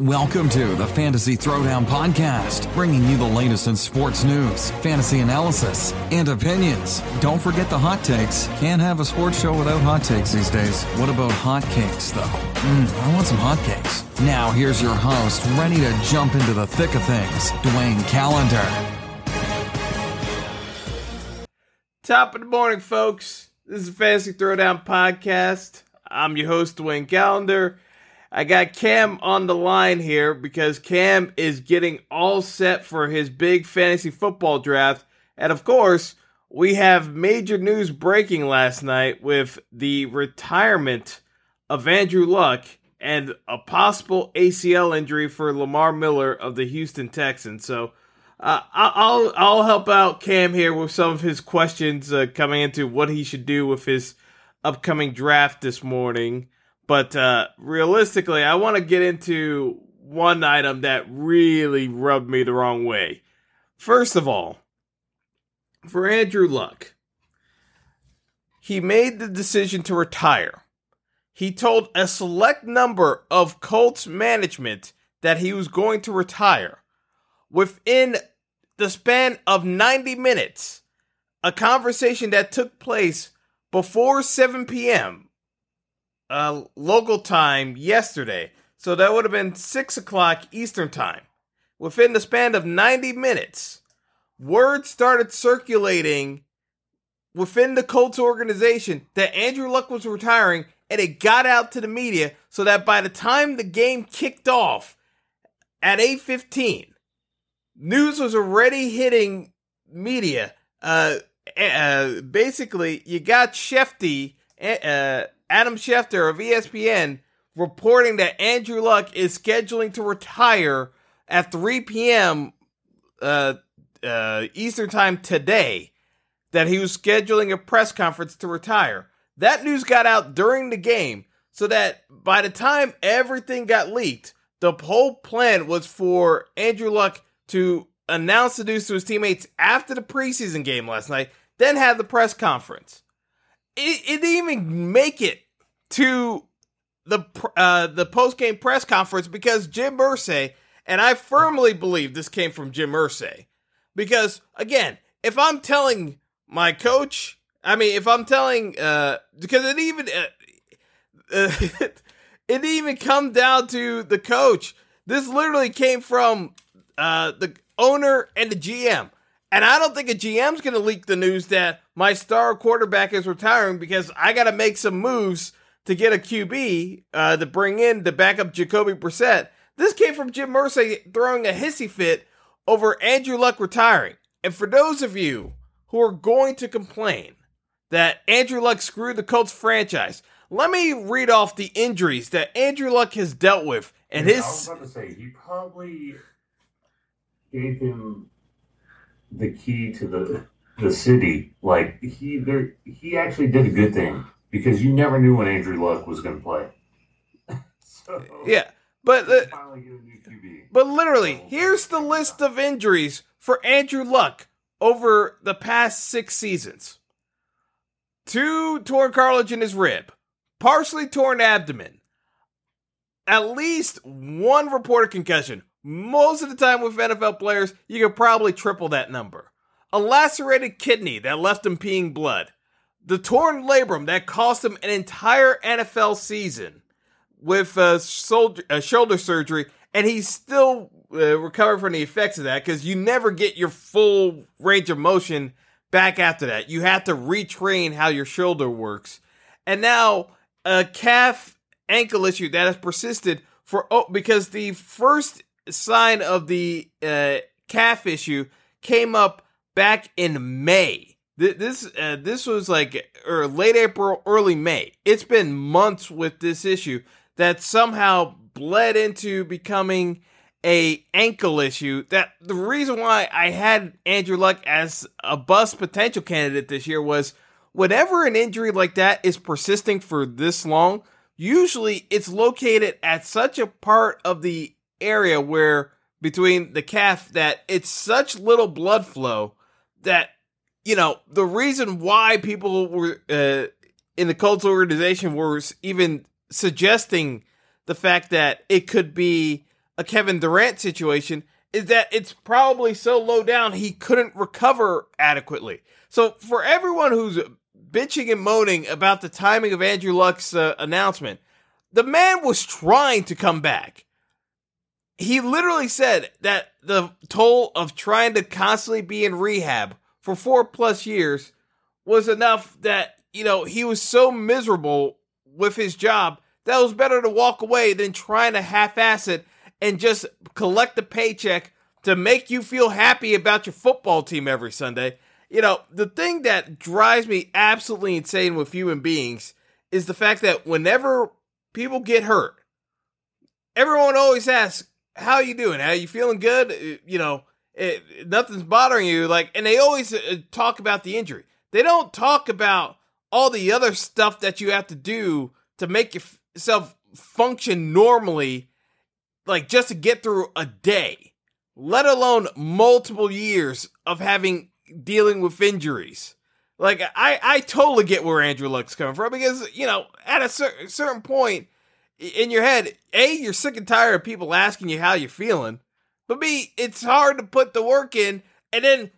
Welcome to the Fantasy Throwdown Podcast, bringing you the latest in sports news, fantasy analysis, and opinions. Don't forget the hot takes. Can't have a sports show without hot takes these days. What about hot cakes, though? Mmm, I want some hot cakes. Now, here's your host, ready to jump into the thick of things, Dwayne Calendar. Top of the morning, folks. This is the Fantasy Throwdown Podcast. I'm your host, Dwayne Calendar. I got Cam on the line here because Cam is getting all set for his big fantasy football draft. And of course, we have major news breaking last night with the retirement of Andrew Luck and a possible ACL injury for Lamar Miller of the Houston Texans. So uh, I'll I'll help out Cam here with some of his questions uh, coming into what he should do with his upcoming draft this morning. But uh, realistically, I want to get into one item that really rubbed me the wrong way. First of all, for Andrew Luck, he made the decision to retire. He told a select number of Colts management that he was going to retire. Within the span of 90 minutes, a conversation that took place before 7 p.m uh, local time yesterday. So that would have been 6 o'clock Eastern time. Within the span of 90 minutes, word started circulating within the Colts organization that Andrew Luck was retiring, and it got out to the media so that by the time the game kicked off at 8:15, news was already hitting media. Uh, uh, basically, you got Schefty, uh, Adam Schefter of ESPN reporting that Andrew Luck is scheduling to retire at 3 p.m. Uh, uh, Eastern Time today. That he was scheduling a press conference to retire. That news got out during the game, so that by the time everything got leaked, the whole plan was for Andrew Luck to announce the news to his teammates after the preseason game last night, then have the press conference it, it didn't even make it to the uh, the post game press conference because Jim Irsay, and I firmly believe this came from Jim Irsay, because again, if I'm telling my coach, I mean, if I'm telling, uh, because it even uh, it didn't even come down to the coach. This literally came from uh, the owner and the GM. And I don't think a GM's going to leak the news that my star quarterback is retiring because I got to make some moves to get a QB uh, to bring in to back up Jacoby Brissett. This came from Jim Irsay throwing a hissy fit over Andrew Luck retiring. And for those of you who are going to complain that Andrew Luck screwed the Colts franchise, let me read off the injuries that Andrew Luck has dealt with. And yeah, his. I was about to say, he probably gave him the key to the the city. Like he there, he actually did a good thing because you never knew when Andrew Luck was going to play. so, yeah, but uh, but literally, here's the list of injuries for Andrew Luck over the past six seasons: two torn cartilage in his rib, partially torn abdomen, at least one reported concussion, most of the time with NFL players, you could probably triple that number. A lacerated kidney that left him peeing blood. The torn labrum that cost him an entire NFL season with a, soldier, a shoulder surgery, and he's still uh, recovering from the effects of that because you never get your full range of motion back after that. You have to retrain how your shoulder works. And now a calf ankle issue that has persisted for oh, because the first sign of the uh, calf issue came up back in May. This uh, this was like or late April, early May. It's been months with this issue that somehow bled into becoming a ankle issue that the reason why I had Andrew Luck as a bust potential candidate this year was whenever an injury like that is persisting for this long, usually it's located at such a part of the area where between the calf that it's such little blood flow that you know the reason why people were uh, in the Colts organization were even suggesting the fact that it could be a Kevin Durant situation is that it's probably so low down he couldn't recover adequately. So for everyone who's bitching and moaning about the timing of Andrew Luck's uh, announcement, the man was trying to come back. He literally said that the toll of trying to constantly be in rehab for four plus years was enough that, you know, he was so miserable with his job that it was better to walk away than trying to half ass it and just collect the paycheck to make you feel happy about your football team every Sunday. You know, the thing that drives me absolutely insane with human beings is the fact that whenever people get hurt, everyone always asks, "How are you doing? How you feeling good?" You know, it, nothing's bothering you. Like, and they always uh, talk about the injury. They don't talk about all the other stuff that you have to do to make yourself function normally like just to get through a day, let alone multiple years of having dealing with injuries. Like I, I totally get where Andrew Luck's coming from because you know at a cer- certain point in your head, a you're sick and tired of people asking you how you're feeling, but b it's hard to put the work in, and then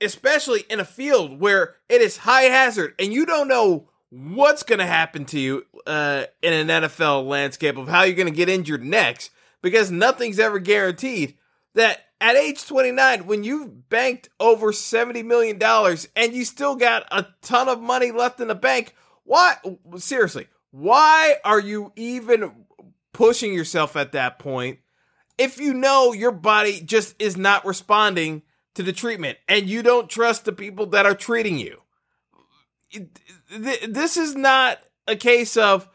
especially in a field where it is high hazard and you don't know what's going to happen to you uh, in an NFL landscape of how you're going to get injured next because nothing's ever guaranteed. That at age 29, when you've banked over $70 million and you still got a ton of money left in the bank, why, seriously, why are you even pushing yourself at that point if you know your body just is not responding to the treatment and you don't trust the people that are treating you? This is not a case of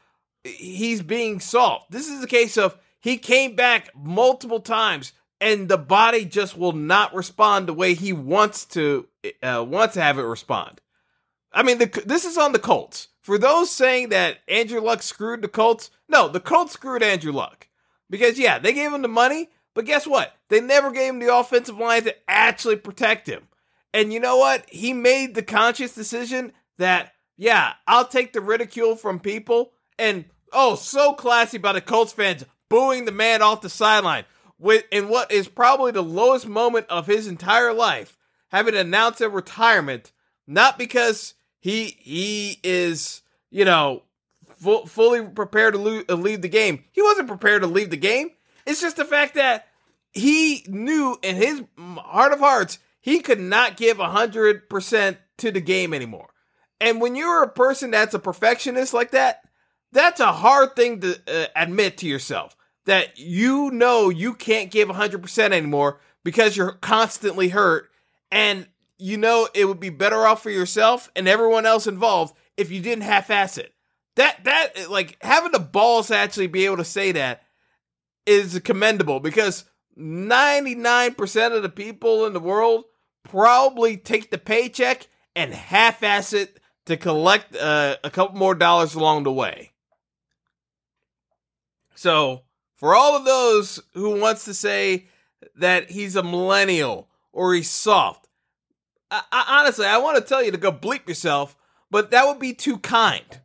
he's being soft. This is a case of he came back multiple times and the body just will not respond the way he wants to uh, wants to have it respond. I mean, the, this is on the Colts. For those saying that Andrew Luck screwed the Colts, no, the Colts screwed Andrew Luck because yeah, they gave him the money, but guess what? They never gave him the offensive line to actually protect him. And you know what? He made the conscious decision that yeah, I'll take the ridicule from people and oh, so classy by the Colts fans booing the man off the sideline with in what is probably the lowest moment of his entire life, having announced a retirement, not because he he is you know fu- fully prepared to lo- uh, leave the game. He wasn't prepared to leave the game. It's just the fact that he knew in his heart of hearts he could not give hundred percent to the game anymore. And when you're a person that's a perfectionist like that, that's a hard thing to uh, admit to yourself that you know you can't give 100% anymore because you're constantly hurt and you know it would be better off for yourself and everyone else involved if you didn't half-ass it. That that like having the balls to actually be able to say that is commendable because 99% of the people in the world probably take the paycheck and half-ass it to collect uh, a couple more dollars along the way. So, for all of those who wants to say that he's a millennial or he's soft, I, I, honestly, I want to tell you to go bleep yourself, but that would be too kind.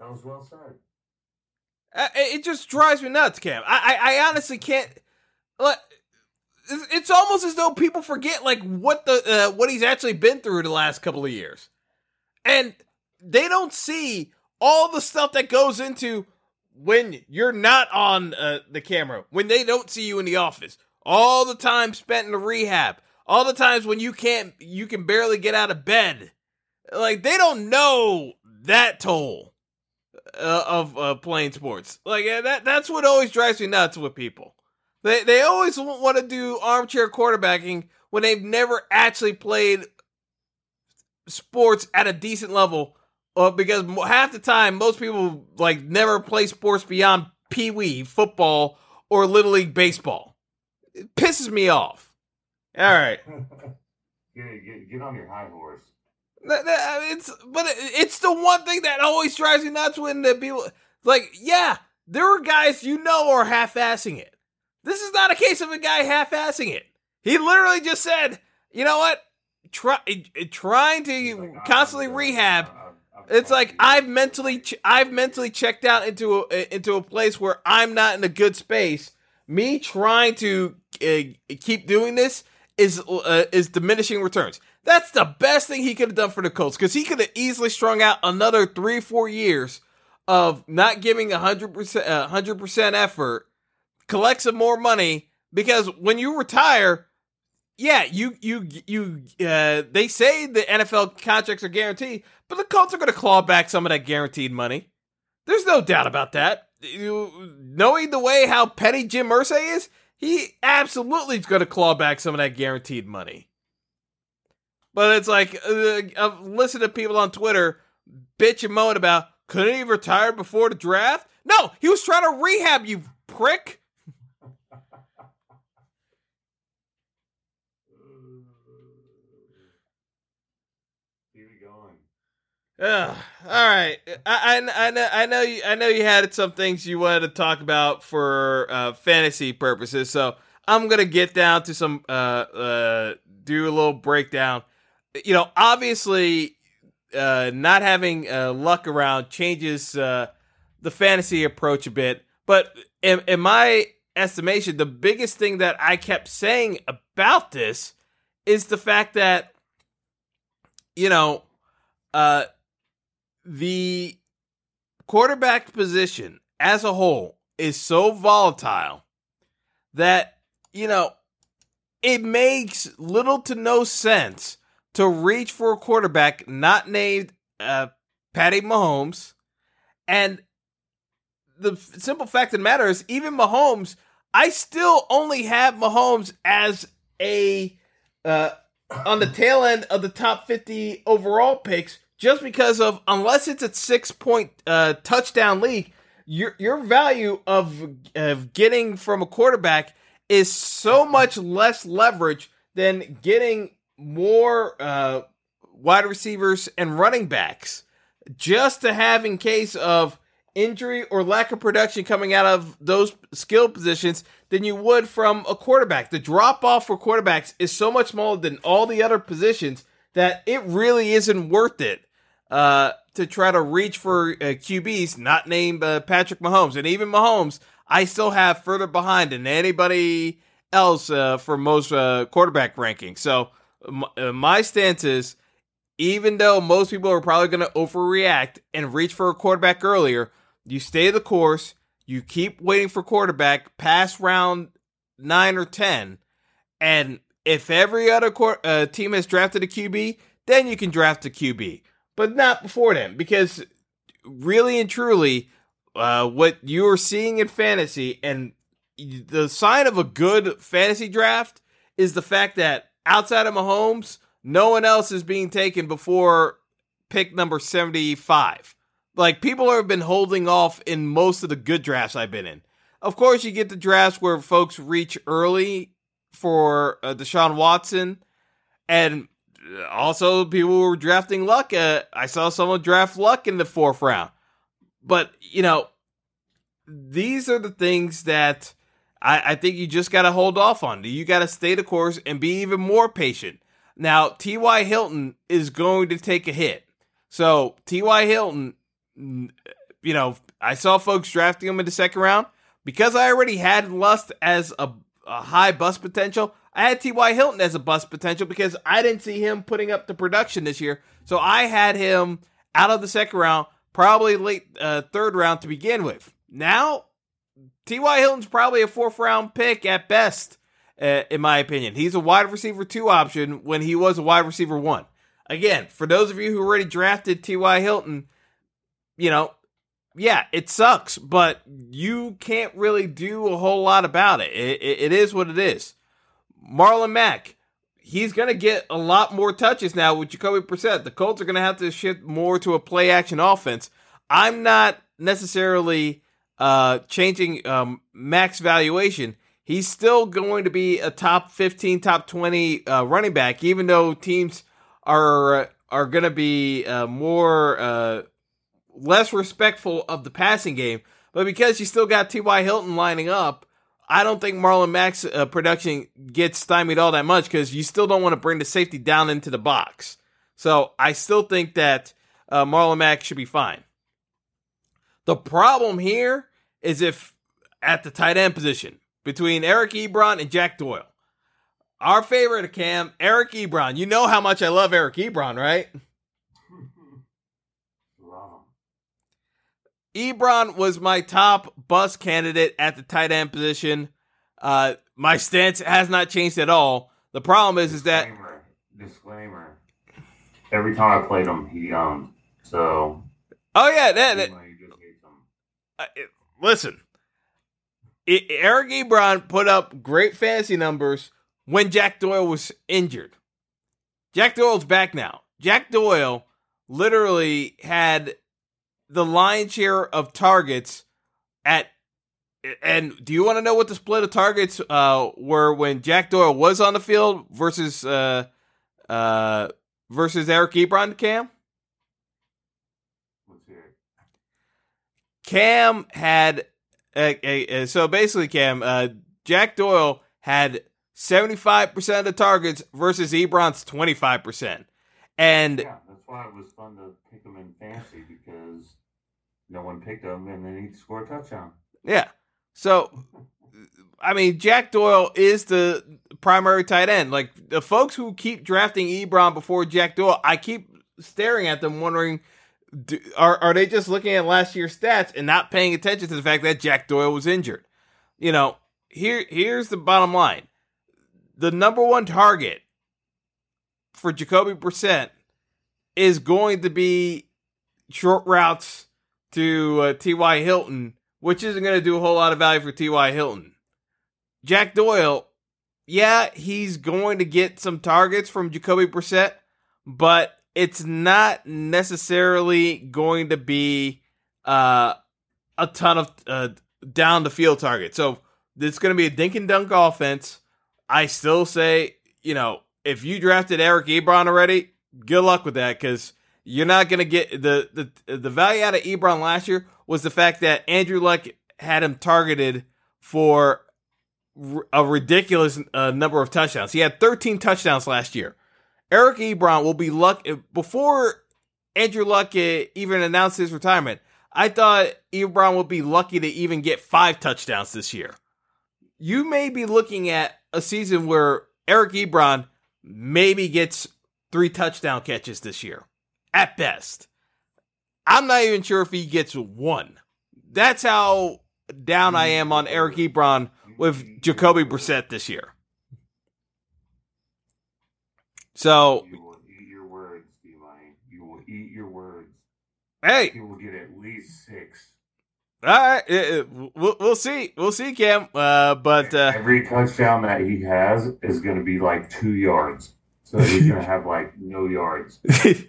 That was well said. Uh, it just drives me nuts, Cam. I, I, I honestly can't. Like, it's almost as though people forget like what the uh, what he's actually been through the last couple of years and they don't see all the stuff that goes into when you're not on uh, the camera, when they don't see you in the office, all the time spent in the rehab, all the times when you can't, you can barely get out of bed. Like they don't know that toll uh, of uh, playing sports. Like that, that's what always drives me nuts with people. They they always want to do armchair quarterbacking when they've never actually played sports at a decent level, uh, because half the time most people like never play sports beyond pee wee football or little league baseball. It pisses me off. All right. get, get, get on your high horse. It's but it's the one thing that always drives me nuts when the people like, yeah, there are guys you know are half-assing it. This is not a case of a guy half-assing it. He literally just said, "You know what? Try trying to like, constantly rehab." it's like I've mentally I've mentally checked out into a, into a place where I'm not in a good space. Me trying to uh, keep doing this is uh, is diminishing returns. That's the best thing he could have done for the Colts because he could have easily strung out another three four years of not giving hundred percent hundred percent effort, collect some more money because when you retire, yeah, you you you uh, they say the NFL contracts are guaranteed, but the Colts are going to claw back some of that guaranteed money. There's no doubt about that. You, knowing the way how petty Jim Irsay is, he absolutely is going to claw back some of that guaranteed money. But it's like, uh, I've listened to people on Twitter bitch and moan about, couldn't he retire before the draft? No, he was trying to rehab, you prick. Ugh. All right, I, I, I know I know you I know you had some things you wanted to talk about for uh, fantasy purposes, so I'm gonna get down to some uh, uh, do a little breakdown. You know, obviously, uh, not having uh, luck around changes uh, the fantasy approach a bit, but in, in my estimation, the biggest thing that I kept saying about this is the fact that you know. Uh, the quarterback position as a whole is so volatile that, you know, it makes little to no sense to reach for a quarterback not named uh, Patty Mahomes. And the simple fact of the matter is, even Mahomes, I still only have Mahomes as a uh, on the tail end of the top 50 overall picks just because of unless it's a six point uh, touchdown league, your your value of of getting from a quarterback is so much less leverage than getting more uh, wide receivers and running backs just to have in case of injury or lack of production coming out of those skill positions than you would from a quarterback. The drop off for quarterbacks is so much smaller than all the other positions that it really isn't worth it uh, to try to reach for uh, QBs not named uh, Patrick Mahomes. And even Mahomes, I still have further behind than anybody else uh, for most uh, quarterback rankings. So m- uh, my stance is even though most people are probably going to overreact and reach for a quarterback earlier, you stay the course. You keep waiting for quarterback past round nine or 10. And if every other uh, team has drafted a QB, then you can draft a QB but not before then, because really and truly, uh, what you are seeing in fantasy and the sign of a good fantasy draft is the fact that outside of Mahomes, no one else is being taken before pick number 75. Like people have been holding off in most of the good drafts I've been in. Of course, you get the drafts where folks reach early for uh, Deshaun Watson, and also people were drafting luck. Uh, I saw someone draft luck in the fourth round. But, you know, these are the things that I, I think you just got to hold off on. You got to stay the course and be even more patient. Now, T.Y. Hilton is going to take a hit. So, T.Y. Hilton, you know, I saw folks drafting him in the second round. Because I already had Luck as a, a high bust potential, I had T.Y. Hilton as a bust potential because I didn't see him putting up the production this year. So I had him out of the second round, probably late uh, third round to begin with. Now, T.Y. Hilton's probably a fourth round pick at best, uh, in my opinion. He's a wide receiver two option when he was a wide receiver one. Again, for those of you who already drafted T.Y. Hilton, you know, yeah, it sucks, but you can't really do a whole lot about it. It, it, it is what it is. Marlon Mack, he's going to get a lot more touches now with Jacoby Brissett. The Colts are going to have to shift more to a play action offense. I'm not necessarily uh, changing um, Mack's valuation. He's still going to be a top 15, top 20 uh, running back, even though teams are are going to be uh, more uh, less respectful of the passing game. But because you still got T.Y. Hilton lining up, I don't think Marlon Mack's uh, production gets stymied all that much because you still don't want to bring the safety down into the box. So I still think that uh, Marlon Mack should be fine. The problem here is if at the tight end position between Eric Ebron and Jack Doyle. Our favorite Cam, Eric Ebron. You know how much I love Eric Ebron, right? Ebron was my top bus candidate at the tight end position. Uh, my stance has not changed at all. The problem is, is that disclaimer. disclaimer. Every time I played him, he owned. So. Oh yeah, that. that listen, it, Eric Ebron put up great fantasy numbers when Jack Doyle was injured. Jack Doyle's back now. Jack Doyle literally had the lion's share of targets at and do you want to know what the split of targets uh, were when Jack Doyle was on the field versus uh, uh, versus Eric Ebron, Cam? Cam had uh, so basically, Cam, uh, Jack Doyle had seventy five percent of the targets versus Ebron's twenty five percent, and yeah, that's why it was fun to pick him in fantasy because no one picked him, and then he scored a touchdown. Yeah. So, I mean, Jack Doyle is the primary tight end. Like the folks who keep drafting Ebron before Jack Doyle, I keep staring at them, wondering, do, are are they just looking at last year's stats and not paying attention to the fact that Jack Doyle was injured? You know, here here's the bottom line: the number one target for Jacoby Brissett is going to be short routes to uh, T.Y. Hilton, which isn't going to do a whole lot of value for T.Y. Hilton. Jack Doyle, yeah, he's going to get some targets from Jacoby Brissett, but it's not necessarily going to be uh, a ton of uh, down the field targets. So it's going to be a dink and dunk offense. I still say, you know, if you drafted Eric Ebron already, good luck with that because you're not going to get the, the the value out of Ebron last year was the fact that Andrew Luck had him targeted for a ridiculous uh, number of touchdowns. He had 13 touchdowns last year. Eric Ebron will be luck eh, before Andrew Luck even announced his retirement. I thought Ebron would be lucky to even get five touchdowns this year. You may be looking at a season where Eric Ebron maybe gets three touchdown catches this year at best. I'm not even sure if he gets one. That's how down I am on Eric Ebron with Jacoby Brissett this year. So you will eat your words, Eli. You will eat your words. Hey, you will get at least six. All right, we'll, we'll see. We'll see, Cam. Uh, but uh, every touchdown that he has is going to be like two yards. So he's going to have like no yards. it's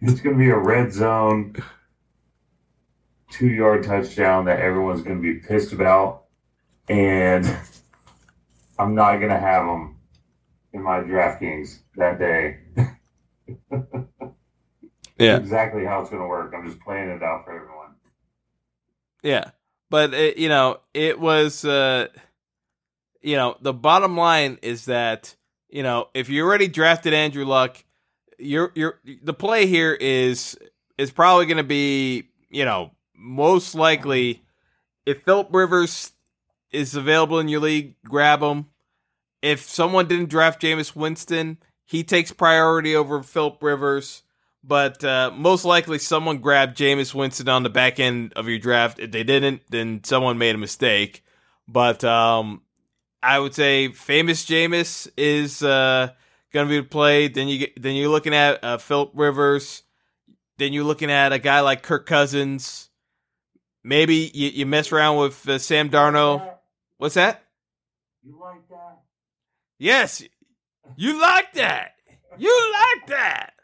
going to be a red zone, two yard touchdown that everyone's going to be pissed about. And I'm not going to have him in my DraftKings that day. yeah. exactly how it's going to work. I'm just playing it out for everyone. Yeah. But, it, you know, it was, uh, you know, the bottom line is that you know, if you already drafted Andrew Luck, you're you're the play here is is probably going to be, you know, most likely if Philip Rivers is available in your league, grab him. If someone didn't draft Jameis Winston, he takes priority over Philip Rivers. But uh, most likely, someone grabbed Jameis Winston on the back end of your draft. If they didn't, then someone made a mistake. But um, I would say famous Jameis is uh, going to be played. Then you get, then you're looking at uh, Philip Rivers. Then you're looking at a guy like Kirk Cousins. Maybe you, you mess around with uh, Sam Darnold. What's that? You like that? Yes, You like that? You like that?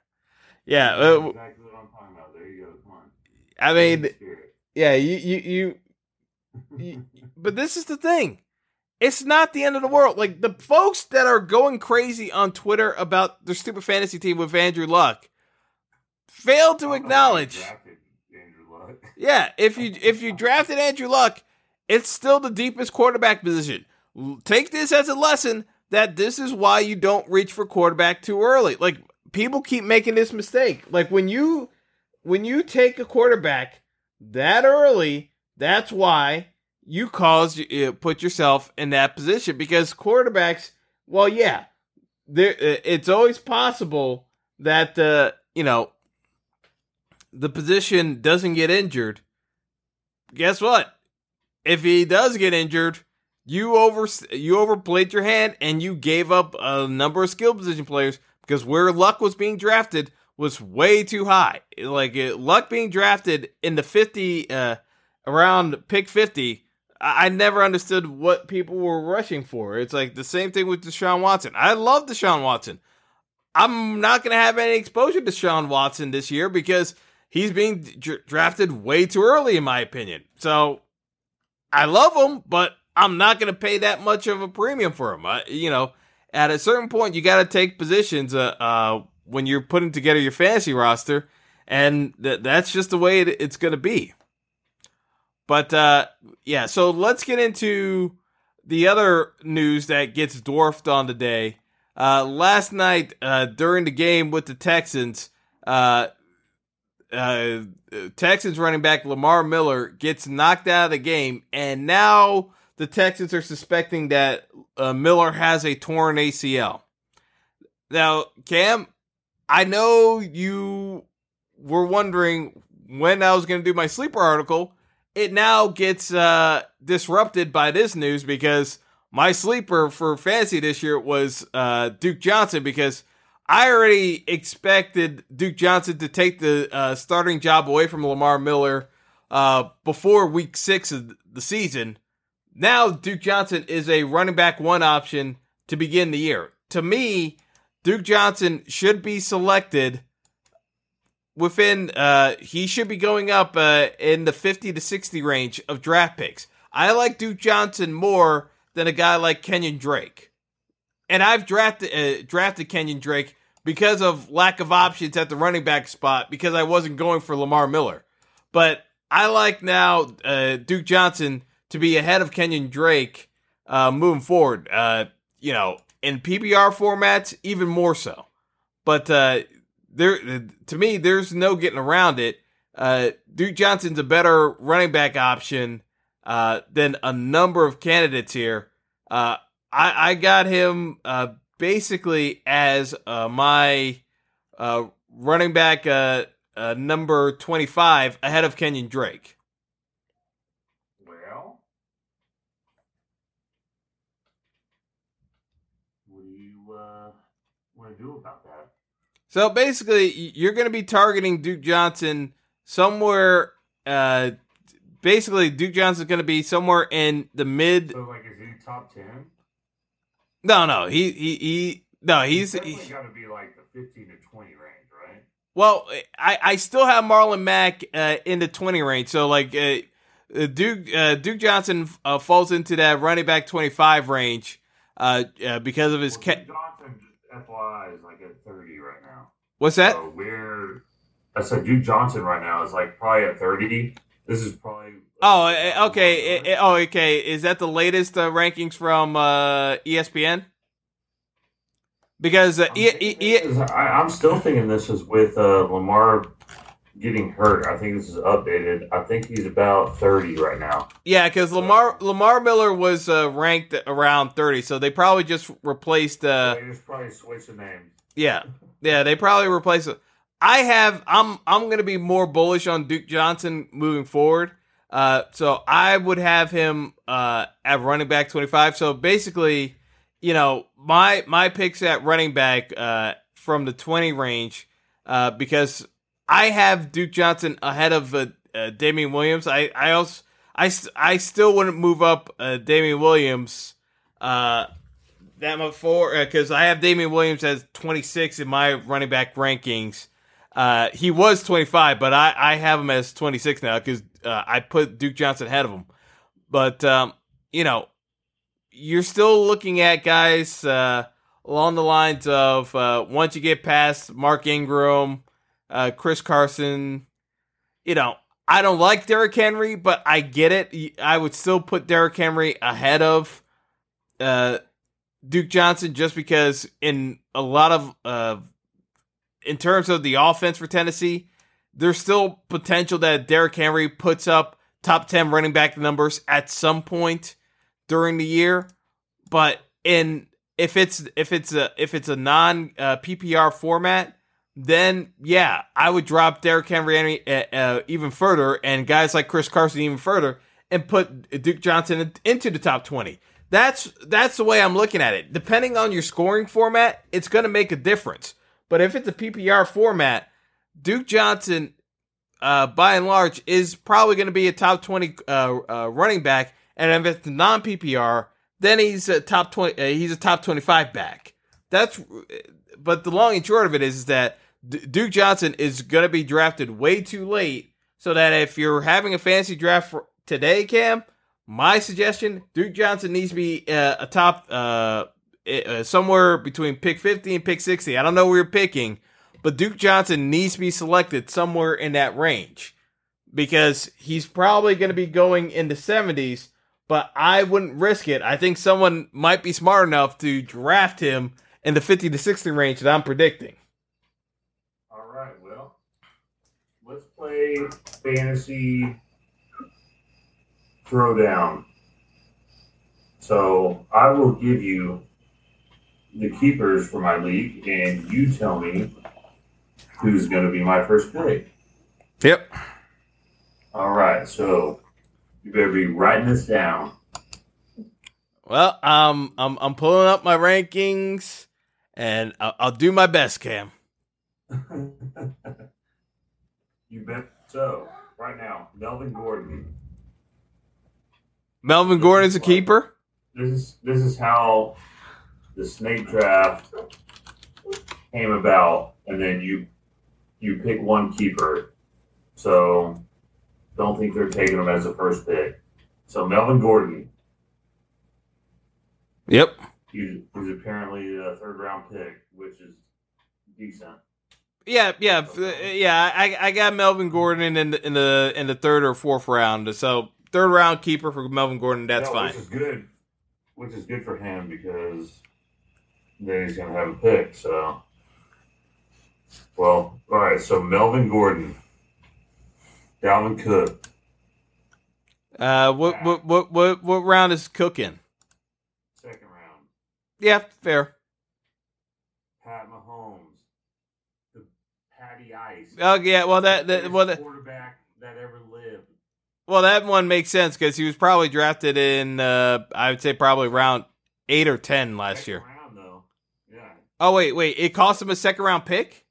Yeah. Uh, exactly what I'm talking about. There you go. Come on. I mean, yeah. You, you, you, you. But this is the thing. It's not the end of the world. Like the folks that are going crazy on Twitter about their stupid fantasy team with Andrew Luck fail to acknowledge. Andrew Luck. Yeah, if you if you drafted Andrew Luck, it's still the deepest quarterback position. Take this as a lesson that this is why you don't reach for quarterback too early. Like people keep making this mistake. Like when you when you take a quarterback that early, that's why you cause you put yourself in that position because quarterbacks, well, yeah, there it's always possible that uh, you know the position doesn't get injured, guess what? If he does get injured, you over you overplayed your hand and you gave up a number of skill position players because where Luck was being drafted was way too high. Like uh, Luck being drafted in the fifty uh, around pick fifty. I never understood what people were rushing for. It's like the same thing with Deshaun Watson. I love Deshaun Watson. I'm not going to have any exposure to Deshaun Watson this year because he's being dr- drafted way too early, in my opinion. So I love him, but I'm not going to pay that much of a premium for him. I, you know, at a certain point, you got to take positions uh, uh, when you're putting together your fantasy roster, and th- that's just the way it, it's going to be. But uh, yeah, so let's get into the other news that gets dwarfed on the day. Uh, last night, uh, during the game with the Texans, uh, uh, Texans running back Lamar Miller gets knocked out of the game, and now the Texans are suspecting that uh, Miller has a torn ACL. Now, Cam, I know you were wondering when I was going to do my sleeper article. It now gets uh, disrupted by this news because my sleeper for fantasy this year was uh, Duke Johnson because I already expected Duke Johnson to take the uh, starting job away from Lamar Miller uh, before week six of the season. Now, Duke Johnson is a running back one option to begin the year. To me, Duke Johnson should be selected within, uh, he should be going up uh, in the 50 to 60 range of draft picks. I like Duke Johnson more than a guy like Kenyon Drake. And I've drafted uh, drafted Kenyon Drake because of lack of options at the running back spot because I wasn't going for Lamar Miller. But I like now uh, Duke Johnson to be ahead of Kenyon Drake uh, moving forward. Uh, you know, in PPR formats, even more so. But uh, there, to me, there's no getting around it. Uh, Duke Johnson's a better running back option uh, than a number of candidates here. Uh, I, I got him basically as my running back number 25 ahead of Kenyon Drake. Well, what do you uh, want to do about that? So basically, you're going to be targeting Duke Johnson somewhere. Uh, basically, Duke Johnson's going to be somewhere in the mid. So, like, is he top ten? No, no, he he he. No, he's. definitely he- got to be like the fifteen to twenty range, right? well, I I still have Marlon Mack uh, in the twenty range. So like, uh, uh, Duke uh, Duke Johnson uh, falls into that running back twenty five range. Uh, uh, because of his Well, ca- Johnson, FYI, is like at thirty right now. What's that? So we're. I said Duke Johnson right now is like probably at thirty. This is probably. Oh, uh, okay. uh, uh, Oh, okay. Is that the latest uh, rankings from uh, ESPN? Because uh, I'm, e- e- e- I, I'm still thinking this is with uh, Lamar getting hurt. I think this is updated. I think he's about thirty right now. yeah, because Lamar Lamar Miller was uh, ranked around thirty, so they probably just replaced. Uh, they just probably switched the names. Yeah, yeah, they probably replace it. I have. I'm. I'm gonna be more bullish on Duke Johnson moving forward. Uh, so I would have him uh at running back twenty five. So basically, you know, my my picks at running back uh from the twenty range, uh, because I have Duke Johnson ahead of uh, uh, Damien Williams. I I also I I still wouldn't move up uh, Damien Williams uh that much for because I have Damien Williams as 26 in my running back rankings. Uh, he was 25, but I, I have him as 26 now because uh, I put Duke Johnson ahead of him. But um, you know, you're still looking at guys uh, along the lines of uh, once you get past Mark Ingram, uh, Chris Carson. You know, I don't like Derrick Henry, but I get it. I would still put Derrick Henry ahead of uh, Duke Johnson just because in a lot of uh, in terms of the offense for Tennessee, there's still potential that Derrick Henry puts up top 10 running back numbers at some point during the year, but in if it's if it's a if it's a non uh, PPR format, then yeah, I would drop Derrick Henry uh, uh, even further and guys like Chris Carson even further and put Duke Johnson into the top 20. That's that's the way I'm looking at it. Depending on your scoring format, it's going to make a difference. But if it's a PPR format, Duke Johnson, uh, by and large, is probably going to be a top 20 uh, uh, running back. And if it's non PPR, then he's a top 20. Uh, he's a top 25 back. That's. But the long and short of it is, is that D- Duke Johnson is going to be drafted way too late. So that if you're having a fantasy draft for today, Cam, my suggestion: Duke Johnson needs to be uh, a top uh, uh, somewhere between pick 50 and pick 60. I don't know where you're picking, but Duke Johnson needs to be selected somewhere in that range because he's probably going to be going in the 70s, but I wouldn't risk it. I think someone might be smart enough to draft him in the 50 to 60 range that I'm predicting. All right, well, let's play fantasy throwdown. So I will give you the keepers for my league, and you tell me who's going to be my first pick. Yep. All right, so you better be writing this down. Well, um, I'm I'm pulling up my rankings, and I'll, I'll do my best, Cam. you bet. So right now, Melvin Gordon. Melvin Gordon's a keeper. This is this is how the snake draft came about, and then you you pick one keeper. So don't think they're taking him as a first pick. So Melvin Gordon. Yep. He's, he's apparently a third round pick, which is decent. Yeah, yeah, yeah. I, I got Melvin Gordon in the in the in the third or fourth round. So third round keeper for Melvin Gordon. That's fine. Which is good. Which is good for him because then he's going to have a pick. So, well, all right. So Melvin Gordon, Dalvin Cook. Uh, what what what what what round is Cook in? Second round. Yeah, fair. Pat Mahomes, the Patty Ice. Oh yeah, well that that well that, quarterback that ever lived. Well, that one makes sense because he was probably drafted in uh, I would say probably round eight or ten last Second year. Round, though. Yeah. Oh wait, wait, it cost him a second round pick.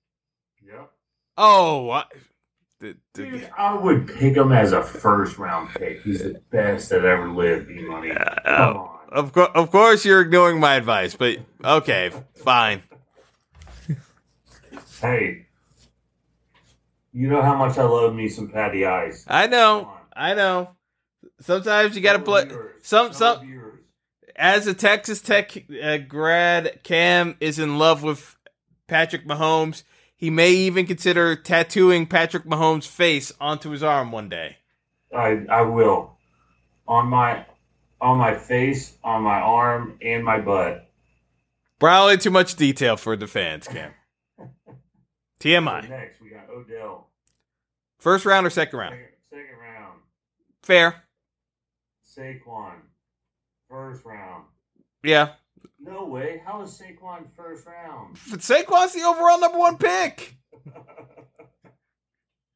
Yep. Oh? The, the, Dude, I would pick him as a first round pick. He's the best that ever lived, money. Come on. of course, of course, you're ignoring my advice, but okay, fine. Hey, you know how much I love me some Patty Ice. I know, I know. Sometimes you got to play. Some some as a Texas Tech uh, grad, Cam is in love with Patrick Mahomes. He may even consider tattooing Patrick Mahomes' face onto his arm one day. I I will on my on my face, on my arm, and my butt. Probably too much detail for the fans, Cam. TMI. Next, we got Odell. First round or second round? Second, second round. Fair. Saquon. First round. Yeah. No way. How is Saquon first round? Saquon's the overall number one pick.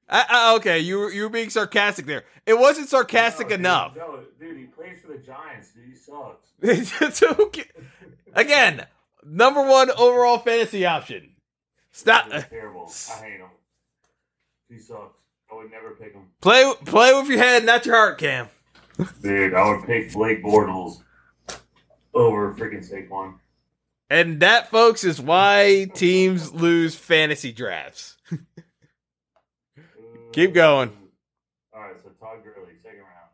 I, I, okay, you were you were being sarcastic there. It wasn't sarcastic No, dude, enough. No, dude, he plays for the Giants. Dude, he sucks. Ca- Again, number one overall fantasy option. Stop. Terrible. I hate him. He sucks. I would never pick him. Play play with your head, not your heart, Cam. Dude, I would pick Blake Bortles over freaking Saquon. And that, folks, is why teams lose fantasy drafts. Uh, Keep going. All right, so Todd Gurley, second round.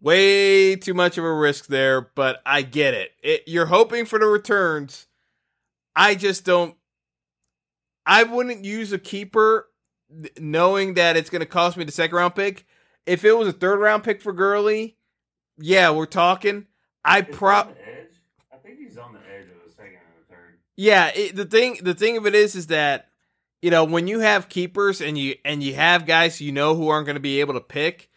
Way too much of a risk there, but I get it. it. You're hoping for the returns. I just don't. I wouldn't use a keeper knowing that it's going to cost me the second round pick. If it was a third round pick for Gurley, yeah, we're talking. I prop. I think he's on the edge of the second and the third. Yeah, it, the thing the thing of it is is that you know when you have keepers and you and you have guys you know who aren't going to be able to pick.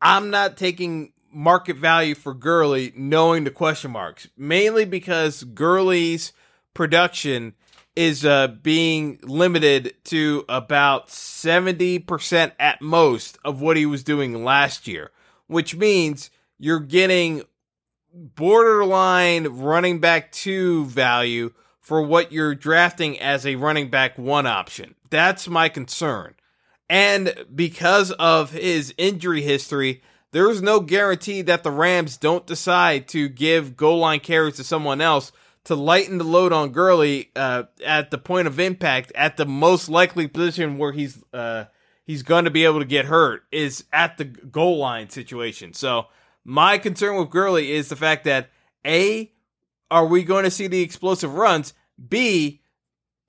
I'm not taking market value for Gurley knowing the question marks mainly because Gurley's production is uh, being limited to about 70% at most of what he was doing last year, which means you're getting borderline running back two value for what you're drafting as a running back one option. That's my concern. And because of his injury history, there's no guarantee that the Rams don't decide to give goal line carries to someone else to lighten the load on Gurley uh, at the point of impact, at the most likely position where he's uh, he's going to be able to get hurt is at the goal line situation. So my concern with Gurley is the fact that a are we going to see the explosive runs? B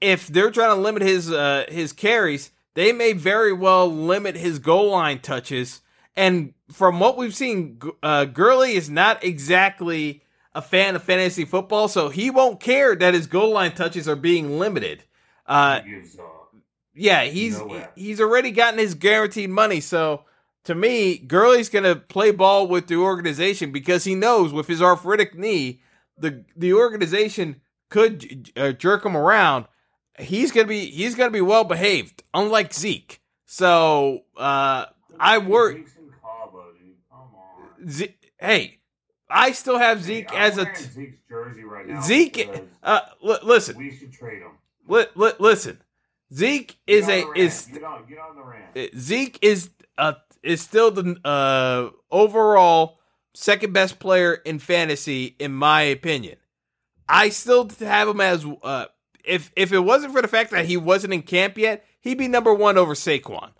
if they're trying to limit his uh, his carries, they may very well limit his goal line touches. And from what we've seen, uh, Gurley is not exactly a fan of fantasy football, so he won't care that his goal line touches are being limited. Uh, yeah, he's he's already gotten his guaranteed money. So to me, Gurley's gonna play ball with the organization because he knows with his arthritic knee, the the organization could uh, jerk him around. He's gonna be he's gonna be well behaved, unlike Zeke. So uh, I worry. hey, I still have Zeke hey, as a t- Zeke's jersey right now. Zeke. Uh, l- listen. We should trade him. Li- li- listen. Zeke is a is get on, get on the Rams. Zeke is uh is still the uh overall second best player in fantasy in my opinion. I still have him as uh if if it wasn't for the fact that he wasn't in camp yet, he'd be number one over Saquon.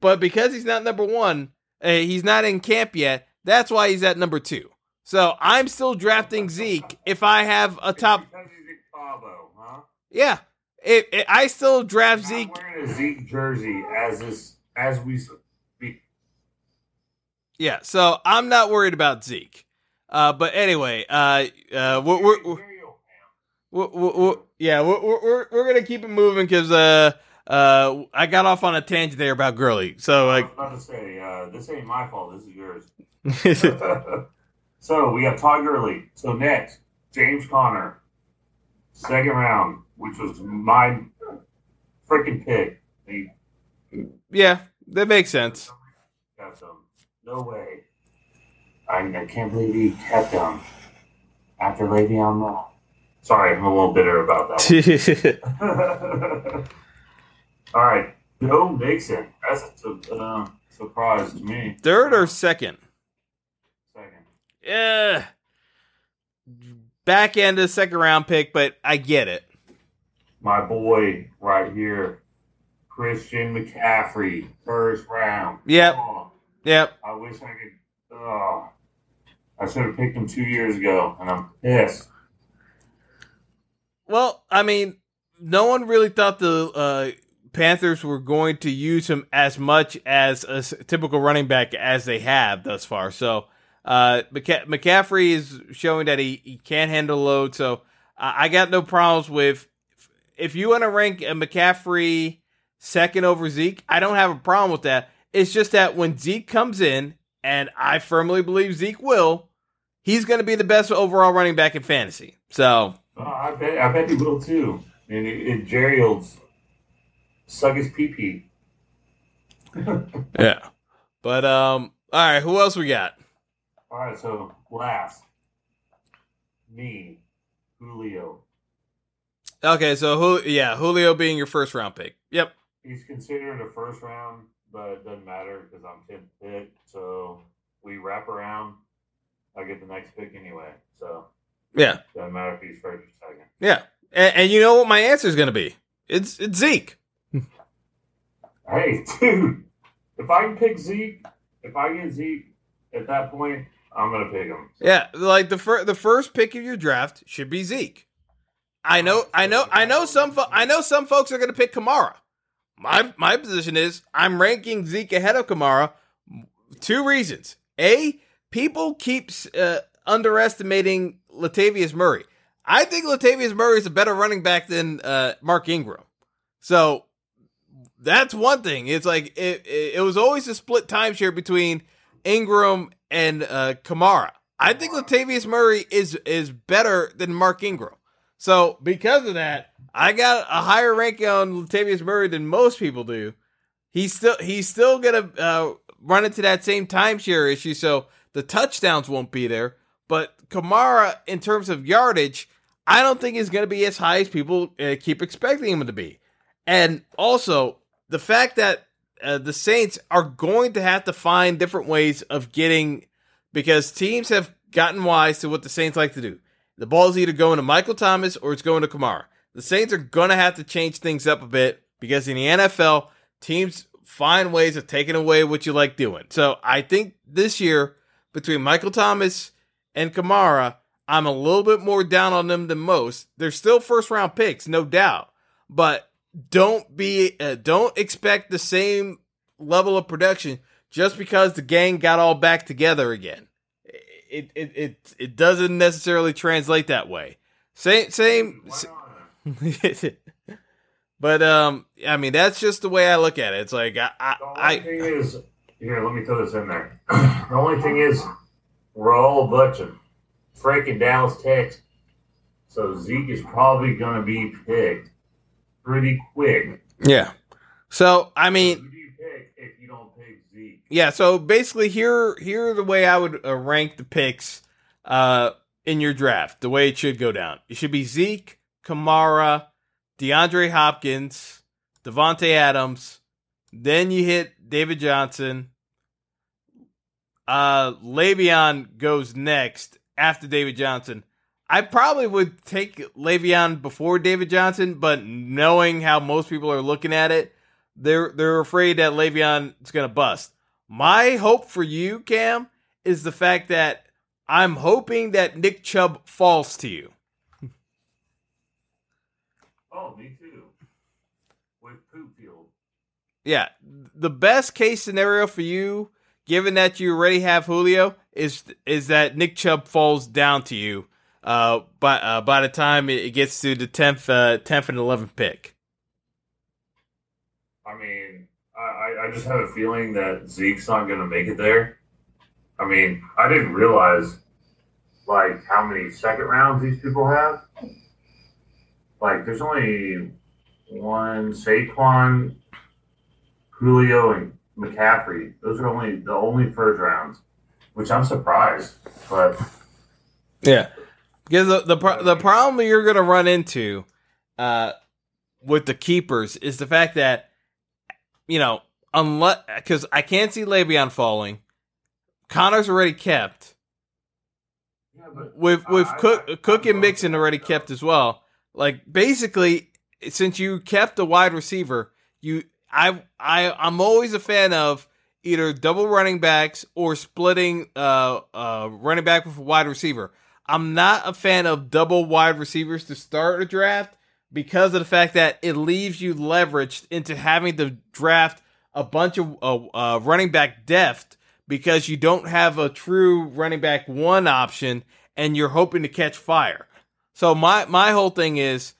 But because he's not number one, uh, he's not in camp yet. That's why he's at number two. So I'm still drafting Zeke if I have a top. Huh? Yeah, it, it, I still draft Zeke. wearing a Zeke jersey as this as we speak. Yeah, so I'm not worried about Zeke. Uh, but anyway, uh, uh, we're, we're, we're, we're, yeah, we're, we're we're gonna keep it moving because uh uh I got off on a tangent there about Gurley. So I like, was about to say, uh, this ain't my fault. This is yours. so we got Todd Gurley. So next, James Conner, second round, which was my freaking pick. Yeah, that makes sense. No way. I, I can't believe he kept him after Lady Le'Veon Bell. Sorry, I'm a little bitter about that. one. All right, Joe Mixon. That's a uh, surprise to me. Third or second? Yeah, back end of the second round pick, but I get it. My boy right here, Christian McCaffrey, first round. Yep. Oh, Yep. I wish I could. Oh, I should have picked him two years ago, and I'm pissed. Well, I mean, no one really thought the uh, Panthers were going to use him as much as a typical running back as they have thus far. So uh, McCa- McCaffrey is showing that he, he can't handle load. So I, I got no problems with if you want to rank a McCaffrey second over Zeke. I don't have a problem with that. It's just that when Zeke comes in, and I firmly believe Zeke will, he's going to be the best overall running back in fantasy. So Oh, I bet I bet he will too. And, and Jerry will suck his pee pee. Yeah. But um all right, who else we got? All right, so last, me, Julio. Okay, so who yeah, Julio being your first round pick. Yep. He's considered a first round, but it doesn't matter because I'm 10th pick. So we wrap around. I get the next pick anyway. So Yeah. doesn't matter if he's first or second. Yeah. And, and you know what my answer is going to be? It's it's Zeke. Hey, dude, if I can pick Zeke, if I get Zeke at that point, I'm gonna pick him. Yeah, like the first the first pick of your draft should be Zeke. I know, I know, I know some fo- I know some folks are going to pick Kamara. My my position is I'm ranking Zeke ahead of Kamara. Two reasons: a, people keep uh, underestimating Latavius Murray. I think Latavius Murray is a better running back than uh, Mark Ingram. So that's one thing. It's like it, it, it was always a split timeshare between Ingram and uh, Kamara. I think Latavius Murray is is better than Mark Ingram. So because of that, I got a higher ranking on Latavius Murray than most people do. He's still he's still gonna uh, run into that same timeshare issue, so the touchdowns won't be there. But Kamara, in terms of yardage, I don't think he's going to be as high as people uh, keep expecting him to be. And also, the fact that uh, the Saints are going to have to find different ways of getting because teams have gotten wise to what the Saints like to do. The ball's either going to Michael Thomas or it's going to Kamara. The Saints are going to have to change things up a bit because in the NFL, teams find ways of taking away what you like doing. So I think this year, between Michael Thomas and Kamara, I'm a little bit more down on them than most. They're still first round picks, no doubt, but don't be uh, don't expect the same level of production just because the gang got all back together again. It it it, it doesn't necessarily translate that way. Same same. but um, I mean that's just the way I look at it. It's like I I, The only I thing is, here, let me throw this in there. the only thing is, we're all a bunch of freaking Dallas Tex. So Zeke is probably going to be picked pretty quick. yeah. So I Who mean do you pick if you don't pick Zeke? Yeah, so basically here here the way I would uh, rank the picks uh in your draft, the way it should go down. It should be Zeke, Kamara, DeAndre Hopkins, Davante Adams, then you hit David Johnson. Uh Le'Veon goes next after David Johnson. I probably would take Le'Veon before David Johnson, but knowing how most people are looking at it, they're they're afraid that Le'Veon is going to bust. My hope for you, Cam, is the fact that I'm hoping that Nick Chubb falls to you. Oh, me too. With Poop Field. Yeah, the best case scenario for you, given that you already have Julio, is is that Nick Chubb falls down to you. Uh, by uh, by the time it it gets to the tenth, uh, tenth and eleventh pick. I mean, I, I- I just have a feeling that Zeke's not going to make it there. I mean, I didn't realize like how many second rounds these people have. Like, there's only one Saquon, Julio, and McCaffrey. Those are only the only first rounds, which I'm surprised. But Yeah, because the the, pro- the problem you're going to run into uh, with the keepers is the fact that you know unless because I can't see Le'Veon falling. Conner's already kept yeah, but with with I- Cook I- Cook I'm and Mixon already kept as well. Like basically, since you kept a wide receiver, you I I I'm always a fan of either double running backs or splitting uh uh running back with a wide receiver. I'm not a fan of double wide receivers to start a draft because of the fact that it leaves you leveraged into having to draft a bunch of uh, uh, running back depth because you don't have a true running back one option and you're hoping to catch fire. So my my whole thing is,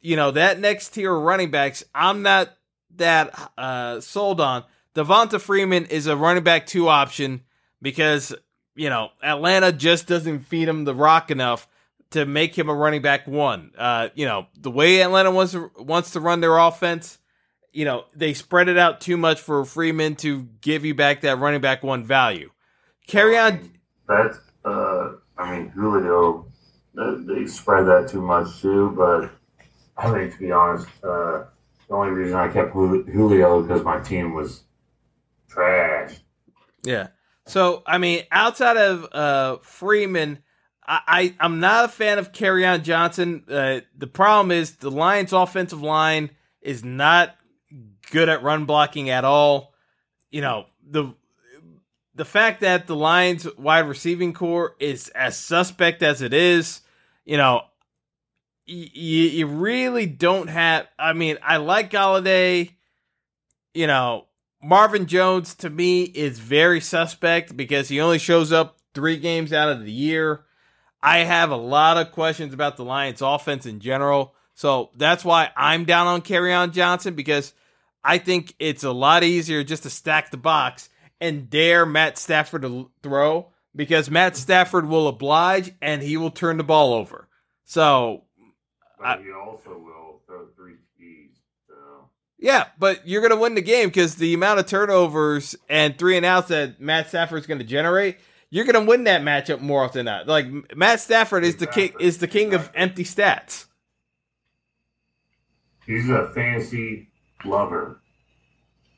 you know, that next tier of running backs, I'm not that uh, sold on. Devonta Freeman is a running back two option because you know Atlanta just doesn't feed him the rock enough to make him a running back one. Uh, you know the way Atlanta wants to, wants to run their offense, you know they spread it out too much for Freeman to give you back that running back one value. Carry on. That's, uh, I mean, Julio, they spread that too much too, but I mean, to be honest, uh, the only reason I kept Julio because my team was trash. Yeah. So I mean, outside of uh, Freeman, I, I am not a fan of Kerryon Johnson. Uh, the problem is the Lions' offensive line is not good at run blocking at all. You know the the fact that the Lions' wide receiving corps is as suspect as it is. You know, you, you really don't have. I mean, I like Golladay. You know, Marvin Jones to me is very suspect because he only shows up three games out of the year. I have a lot of questions about the Lions offense in general. So that's why I'm down on Kerryon Johnson because I think it's a lot easier just to stack the box and dare Matt Stafford to throw because Matt Stafford will oblige and he will turn the ball over. So but I, he also will throw three speeds. So yeah, but you're going to win the game because the amount of turnovers and three and outs that Matt Stafford is going to generate you're gonna win that matchup more often than not. Like Matt Stafford is exactly. the king is the king exactly. of empty stats. He's a fantasy lover.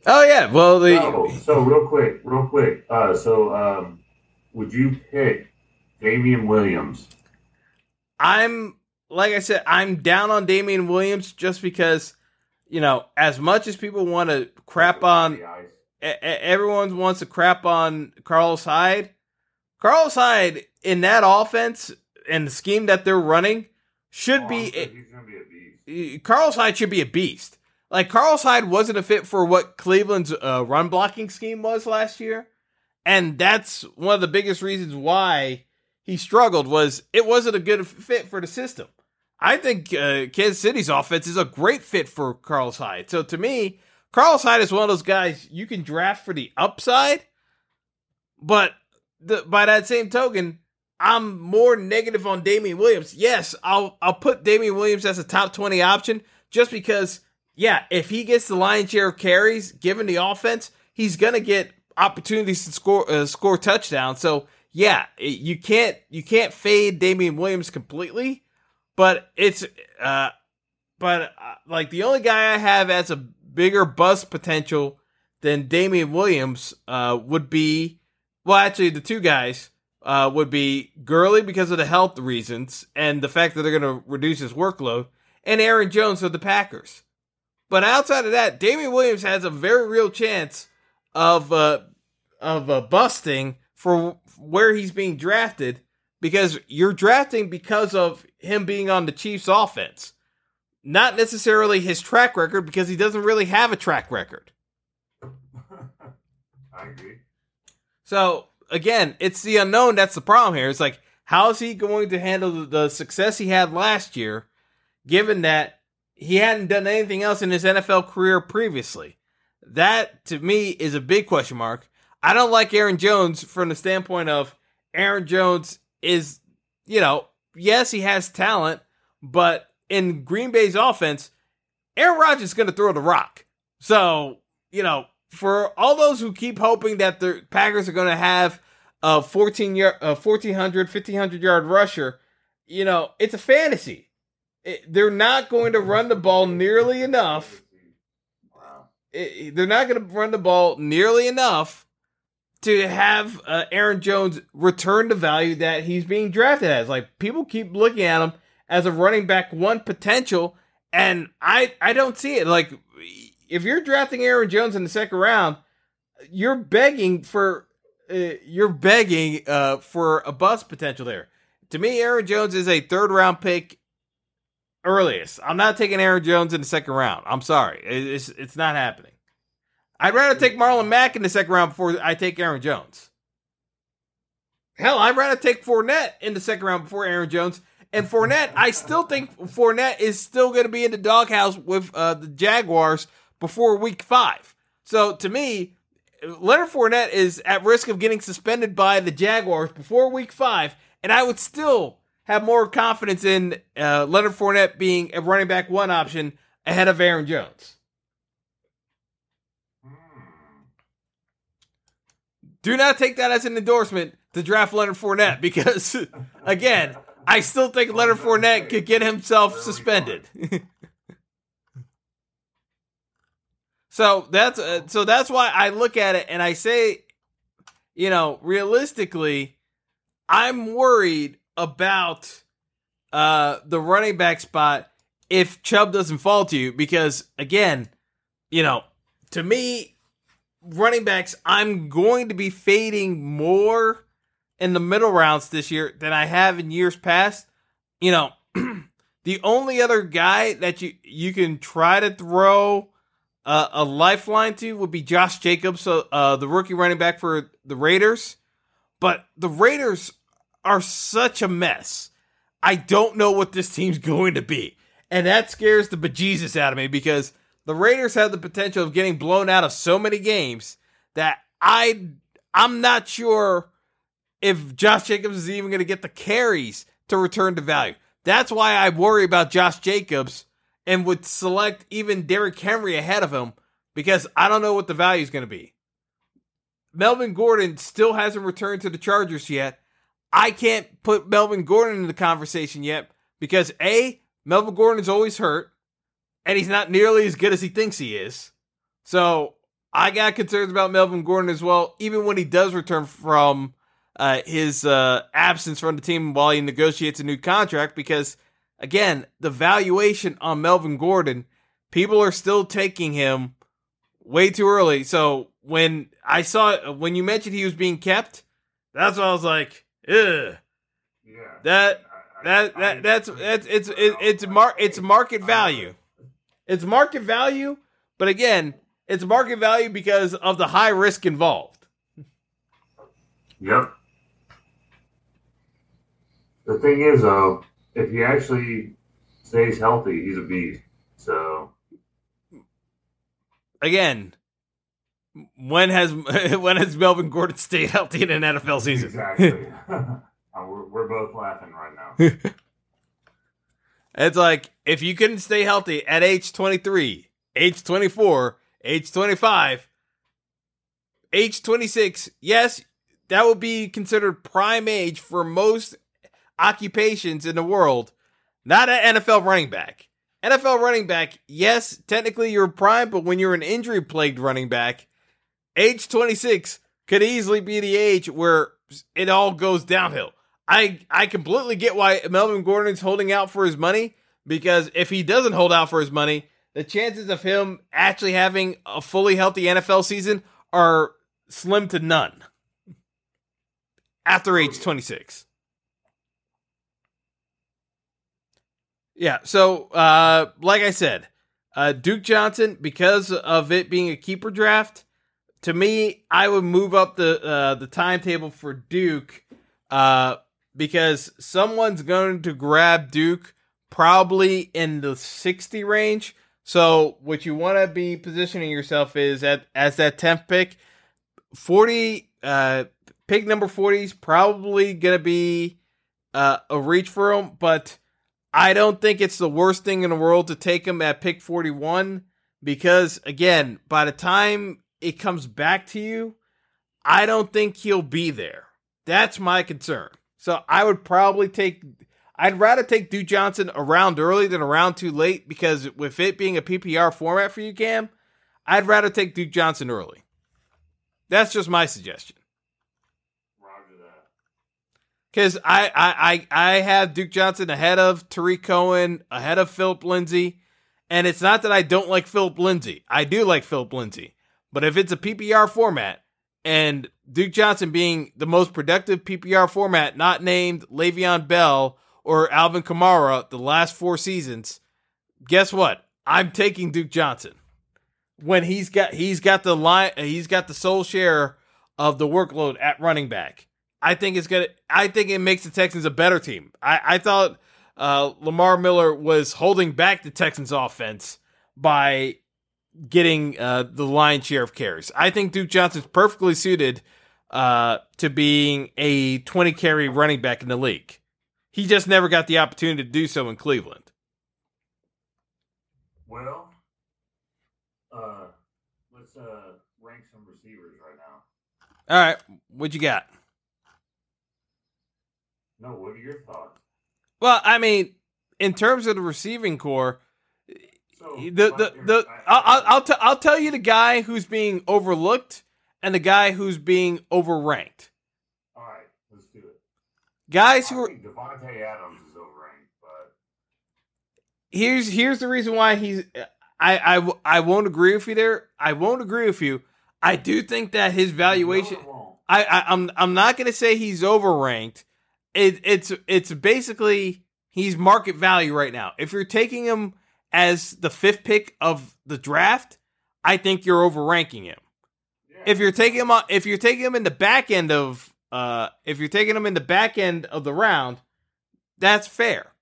Oh yeah, well the so, so real quick, real quick. Uh, so um, would you pick Damien Williams? I'm like I said, I'm down on Damien Williams just because you know as much as people want to crap on, everyone wants to crap on Carlos Hyde. Carlos Hyde in that offense and the scheme that they're running should oh, be, be Carlos Hyde should be a beast. Like Carlos Hyde wasn't a fit for what Cleveland's uh, run blocking scheme was last year, and that's one of the biggest reasons why he struggled was it wasn't a good fit for the system. I think uh, Kansas City's offense is a great fit for Carlos Hyde. So to me, Carlos Hyde is one of those guys you can draft for the upside, but the, by that same token, I'm more negative on Damien Williams. Yes, I'll I'll put Damien Williams as a top 20 option just because yeah, if he gets the lion's share of carries given the offense, he's going to get opportunities to score uh, score touchdowns. So, yeah, you can't you can't fade Damien Williams completely, but it's uh but uh, like the only guy I have as a bigger bust potential than Damien Williams uh would be well, actually, the two guys uh, would be Gurley because of the health reasons and the fact that they're going to reduce his workload, and Aaron Jones of the Packers. But outside of that, Damien Williams has a very real chance of uh, of uh, busting for where he's being drafted because you're drafting because of him being on the Chiefs' offense, not necessarily his track record because he doesn't really have a track record. I agree. So again, it's the unknown that's the problem here. It's like, how is he going to handle the success he had last year, given that he hadn't done anything else in his NFL career previously? That to me is a big question mark. I don't like Aaron Jones from the standpoint of Aaron Jones is, you know, yes, he has talent, but in Green Bay's offense, Aaron Rodgers is going to throw the rock. So, you know, for all those who keep hoping that the Packers are going to have a 14 yard, a 1400, 1500 yard rusher, you know, it's a fantasy. It, they're not going to run the ball nearly enough. It, they're not going to run the ball nearly enough to have uh, Aaron Jones return the value that he's being drafted as. Like people keep looking at him as a running back one potential, and I I don't see it. Like if you're drafting Aaron Jones in the second round, you're begging for uh, you're begging uh, for a bust potential there. To me, Aaron Jones is a third round pick earliest. I'm not taking Aaron Jones in the second round. I'm sorry, it's it's not happening. I'd rather take Marlon Mack in the second round before I take Aaron Jones. Hell, I'd rather take Fournette in the second round before Aaron Jones. And Fournette, I still think Fournette is still going to be in the doghouse with uh, the Jaguars before week five. So to me, Leonard Fournette is at risk of getting suspended by the Jaguars before week five, and I would still have more confidence in uh, Leonard Fournette being a running back one option ahead of Aaron Jones. Do not take that as an endorsement to draft Leonard Fournette because, again, I still think Leonard Fournette could get himself suspended. So that's uh, so that's why I look at it and I say, you know, realistically, I'm worried about uh, the running back spot if Chubb doesn't fall to you because again, you know, to me, running backs, I'm going to be fading more in the middle rounds this year than I have in years past. You know, the only other guy that you you can try to throw a lifeline to would be Josh Jacobs, uh, the rookie running back for the Raiders. But the Raiders are such a mess. I don't know what this team's going to be. And that scares the bejesus out of me because the Raiders have the potential of getting blown out of so many games that I I'm not sure if Josh Jacobs is even going to get the carries to return to value. That's why I worry about Josh Jacobs and would select even Derrick Henry ahead of him because I don't know what the value is going to be. Melvin Gordon still hasn't returned to the Chargers yet. I can't put Melvin Gordon in the conversation yet because A, Melvin Gordon is always hurt and he's not nearly as good as he thinks he is. So I got concerns about Melvin Gordon as well, even when he does return from uh, his uh, absence from the team while he negotiates a new contract because, again, the valuation on Melvin Gordon, people are still taking him way too early. So when I saw when you mentioned he was being kept, that's what I was like, ugh. Yeah. That that that that's that's it's it, it's mar it's market value. It's market value, but again, it's market value because of the high risk involved. Yep. The thing is, though, if he actually stays healthy, he's a beast. So Again, when has when has Melvin Gordon stayed healthy in an NFL season? exactly, Uh, we're, we're both laughing right now. It's like if you couldn't stay healthy at age 23, age 24, age 25, age 26, yes, that would be considered prime age for most occupations in the world. Not an NFL running back. NFL running back, yes, technically you're prime, but when you're an injury plagued running back, age 26 could easily be the age where it all goes downhill. I I completely get why Melvin Gordon's holding out for his money because if he doesn't hold out for his money, the chances of him actually having a fully healthy NFL season are slim to none after age 26. Yeah, so uh like I said, uh Duke Johnson because of it being a keeper draft, to me I would move up the uh the timetable for Duke uh because someone's going to grab Duke probably in the 60 range. So what you want to be positioning yourself is at as that 10th pick. 40 uh pick number 40 is probably going to be uh, a reach for him, but I don't think it's the worst thing in the world to take him at pick 41 because again, by the time it comes back to you, I don't think he'll be there. That's my concern. So I would probably take. I'd rather take Duke Johnson around early than around too late because with it being a PPR format for you, Cam, I'd rather take Duke Johnson early. That's just my suggestion. Because I, I, I, I have Duke Johnson ahead of Tarik Cohen, ahead of Phillip Lindsay. And it's not that I don't like Phillip Lindsay. I do like Phillip Lindsay. But if it's a PPR format and Duke Johnson being the most productive PPR format, not named Le'Veon Bell or Alvin Kamara the last four seasons, guess what? I'm taking Duke Johnson when he's got he's got the line he's got the sole share of the workload at running back. I think it's gonna. I think it makes the Texans a better team. I, I thought uh, Lamar Miller was holding back the Texans' offense by getting uh, the lion's share of carries. I think Duke Johnson's perfectly suited uh, to being a 20 carry running back in the league. He just never got the opportunity to do so in Cleveland. Well, uh, let's uh rank some receivers right now. All right, what you got? No, what are your thoughts? Well, I mean, in terms of the receiving corps, So the the the I'll I'll, t- I'll tell you the guy who's being overlooked and the guy who's being overranked. all right, let's do it. Guys who are Davante Adams is overranked, but here's here's the reason why he's I, I I won't agree with you there. I won't agree with you. I do think that his valuation. No. I, I I'm I'm not gonna say he's overranked. It, it's it's basically he's market value right now. If you're taking him as the fifth pick of the draft, I think you're overranking him. Yeah. If you're taking him if you're taking him in the back end of uh if you're taking him in the back end of the round, that's fair.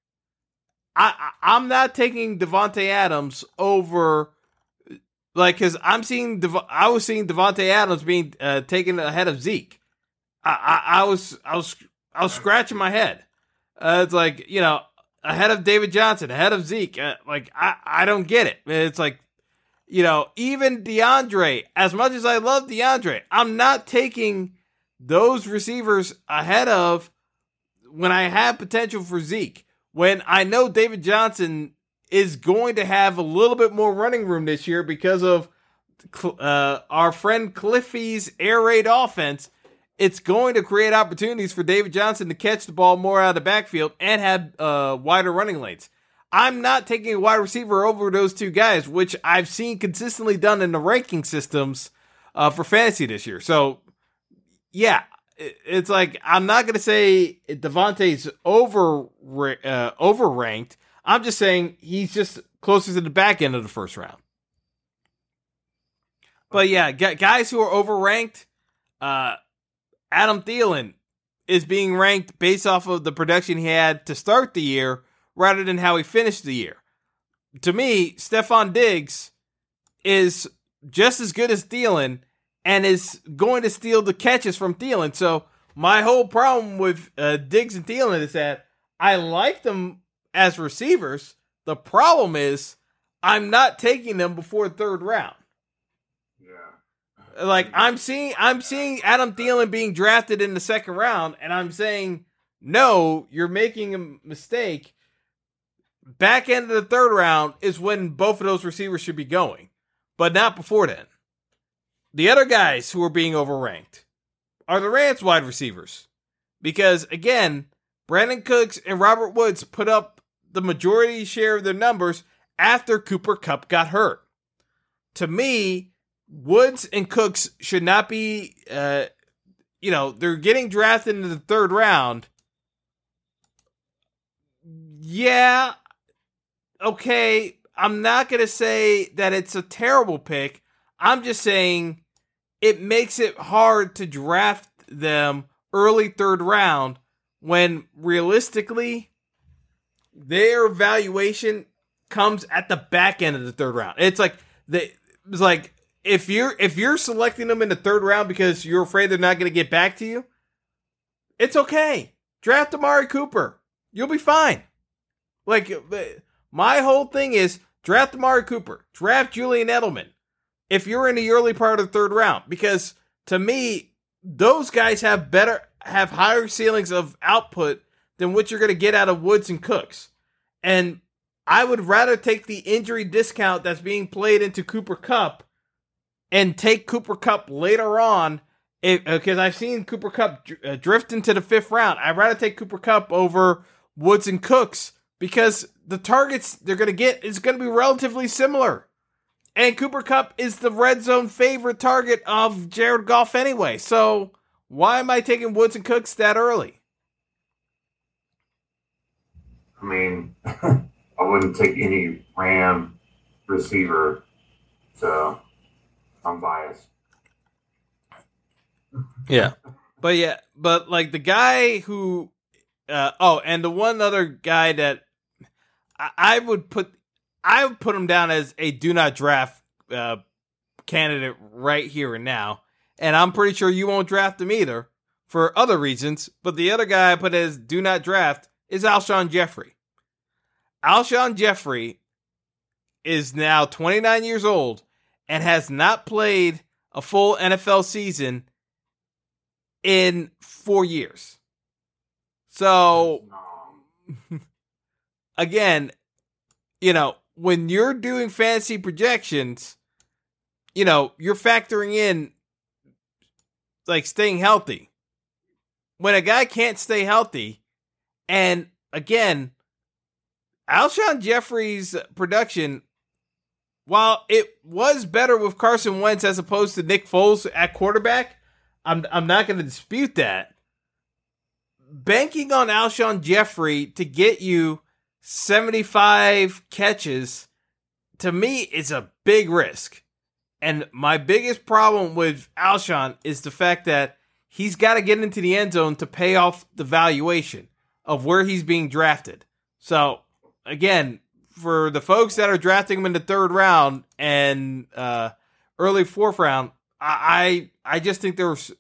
I, I I'm not taking Davante Adams over like because I'm seeing Dev- I was seeing Davante Adams being uh, taken ahead of Zeke. I, I I was I was I was scratching my head. Uh, it's like you know ahead of David Johnson, ahead of Zeke. Uh, like I I don't get it. It's like you know even DeAndre. As much as I love DeAndre, I'm not taking those receivers ahead of when I have potential for Zeke. When I know David Johnson is going to have a little bit more running room this year because of uh, our friend Kliffy's air raid offense. It's going to create opportunities for David Johnson to catch the ball more out of the backfield and have uh, wider running lanes. I'm not taking a wide receiver over those two guys, which I've seen consistently done in the ranking systems uh, for fantasy this year. So, yeah, it's like I'm not going to say Davante's over uh, overranked. I'm just saying he's just closer to the back end of the first round. But yeah, guys who are overranked, uh, Adam Thielen is being ranked based off of the production he had to start the year rather than how he finished the year. To me, Stefon Diggs is just as good as Thielen and is going to steal the catches from Thielen. So my whole problem with uh, Diggs and Thielen is that I like them as receivers. The problem is I'm not taking them before third round. Like I'm seeing I'm seeing Adam Thielen being drafted in the second round, and I'm saying, no, you're making a mistake. Back end of the third round is when both of those receivers should be going, but not before then. The other guys who are being overranked are the Rams wide receivers. Because again, Brandin Cooks and Robert Woods put up the majority share of their numbers after Cooper Kupp got hurt. To me, Woods and Cooks should not be, uh, you know, they're getting drafted into the third round. Yeah, okay. I'm not going to say that it's a terrible pick. I'm just saying it makes it hard to draft them early third round when realistically their valuation comes at the back end of the third round. It's like the it's like if you're if you're selecting them in the third round because you're afraid they're not going to get back to you, it's okay. Draft Amari Cooper. You'll be fine. Like my whole thing is draft Amari Cooper, draft Julian Edelman. If you're in the early part of the third round, because to me, those guys have better have higher ceilings of output than what you're going to get out of Woods and Cooks. And I would rather take the injury discount that's being played into Cooper Kupp and take Cooper Kupp later on because I've seen Cooper Kupp uh, drift into the fifth round. I'd rather take Cooper Kupp over Woods and Cooks because the targets they're going to get is going to be relatively similar. And Cooper Kupp is the red zone favorite target of Jared Goff anyway. So why am I taking Woods and Cooks that early? I mean, I wouldn't take any Ram receiver, so I'm biased. Yeah. But yeah, but like the guy who uh oh, and the one other guy that I, I would put I would put him down as a do not draft uh candidate right here and now. And I'm pretty sure you won't draft him either for other reasons. But the other guy I put as do not draft is Alshon Jeffery. Alshon Jeffery is now 29 years old and has not played a full NFL season in four years. So again, you know, when you're doing fantasy projections, you know, you're factoring in like staying healthy. when a guy can't stay healthy, and again, Alshon Jeffery's production, while it was better with Carson Wentz as opposed to Nick Foles at quarterback, I'm I'm not going to dispute that. Banking on Alshon Jeffery to get you 75 catches to me is a big risk. And my biggest problem with Alshon is the fact that he's got to get into the end zone to pay off the valuation of where he's being drafted. So again, for the folks that are drafting him in the third round and uh, early fourth round, I I just think there's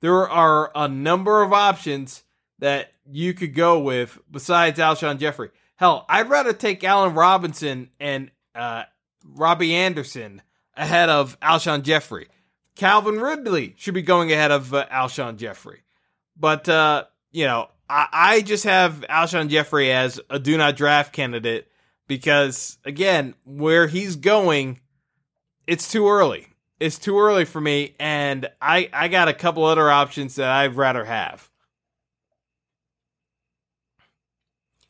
there are a number of options that you could go with besides Alshon Jeffery. Hell, I'd rather take Allen Robinson and uh, Robbie Anderson ahead of Alshon Jeffery. Calvin Ridley should be going ahead of uh, Alshon Jeffery. But, uh, you know, I, I just have Alshon Jeffery as a do not draft candidate because, again, where he's going, it's too early. It's too early for me, and I, I got a couple other options that I'd rather have.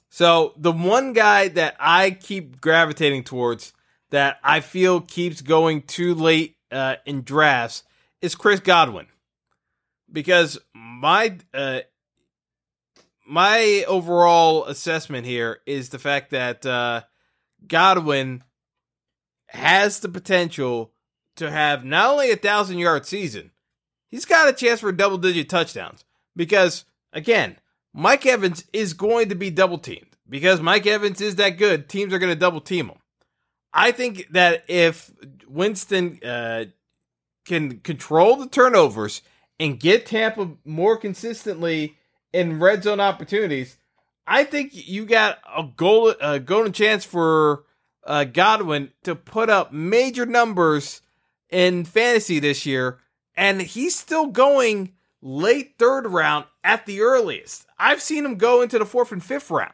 So the one guy that I keep gravitating towards that I feel keeps going too late uh, in drafts is Chris Godwin, because my uh, my overall assessment here is the fact that uh, Godwin has the potential to have not only a thousand yard season, he's got a chance for double digit touchdowns. Because again, Mike Evans is going to be double teamed because Mike Evans is that good. Teams are going to double team him. I think that if Winston uh, can control the turnovers and get Tampa more consistently in red zone opportunities, I think you got a goal, a golden chance for uh, Godwin to put up major numbers in fantasy this year, and he's still going late third round at the earliest. I've seen him go into the fourth and fifth round.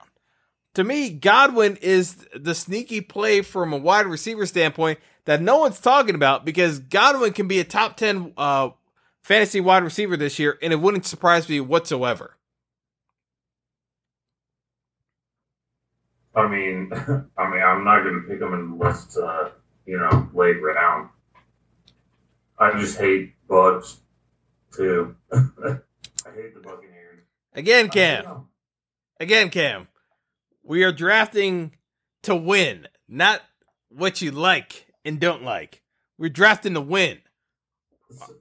To me, Godwin is the sneaky play from a wide receiver standpoint that no one's talking about because Godwin can be a top 10 uh, fantasy wide receiver this year, and it wouldn't surprise me whatsoever. I mean, I mean, I'm not going to pick him unless, uh, you know, late round. I just hate Bucks too. I hate the Buccaneers. Again, Cam. Again, Cam. We are drafting to win, not what you like and don't like. We're drafting to win.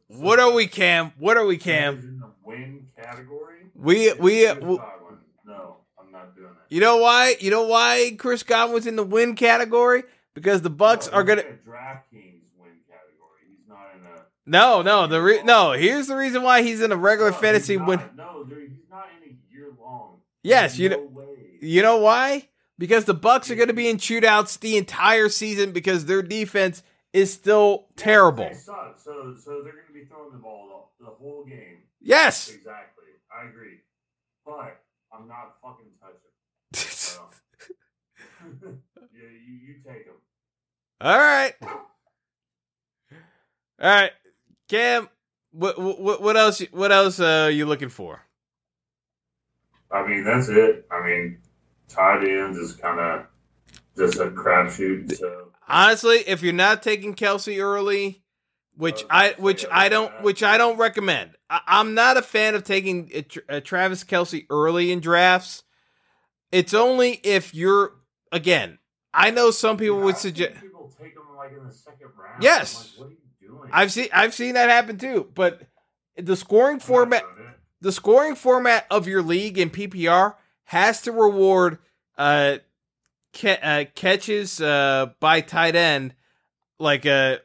What are we, Cam? What are we, Cam? In the win category. We we, we Godwin. No, I'm not doing that. You know why? You know why Chris Godwin's in the win category? Because the Bucks No, are gonna. he's in a DraftKings win category. He's not in a. No, no. The re- no. Here's the reason why he's in a regular No, fantasy win. No, he's not in a year long. Yes, There's you no know- way. You know why? Because the Bucks are going to be in shootouts the entire season because their defense is still terrible. They suck. So, so they're going to be throwing the ball the, the whole game. Yes. Exactly. I agree. But I'm not fucking touching. So. yeah, you, you take them. All right. All right. Cam, what what what else what else uh, are you looking for? I mean, that's it. I mean, tight ends is kind of just a crapshoot. So Honestly, if you're not taking Kelce early, which I which I don't which I don't recommend. I, I'm not a fan of taking a, a Travis Kelce early in drafts. It's only if you're again. I know some people Dude, would suggest. people take him like in the second round. Yes. Like, what are you doing? I've seen I've seen that happen too. But the scoring format the scoring format of your league in PPR has to reward uh, ca- uh catches uh by tight end like uh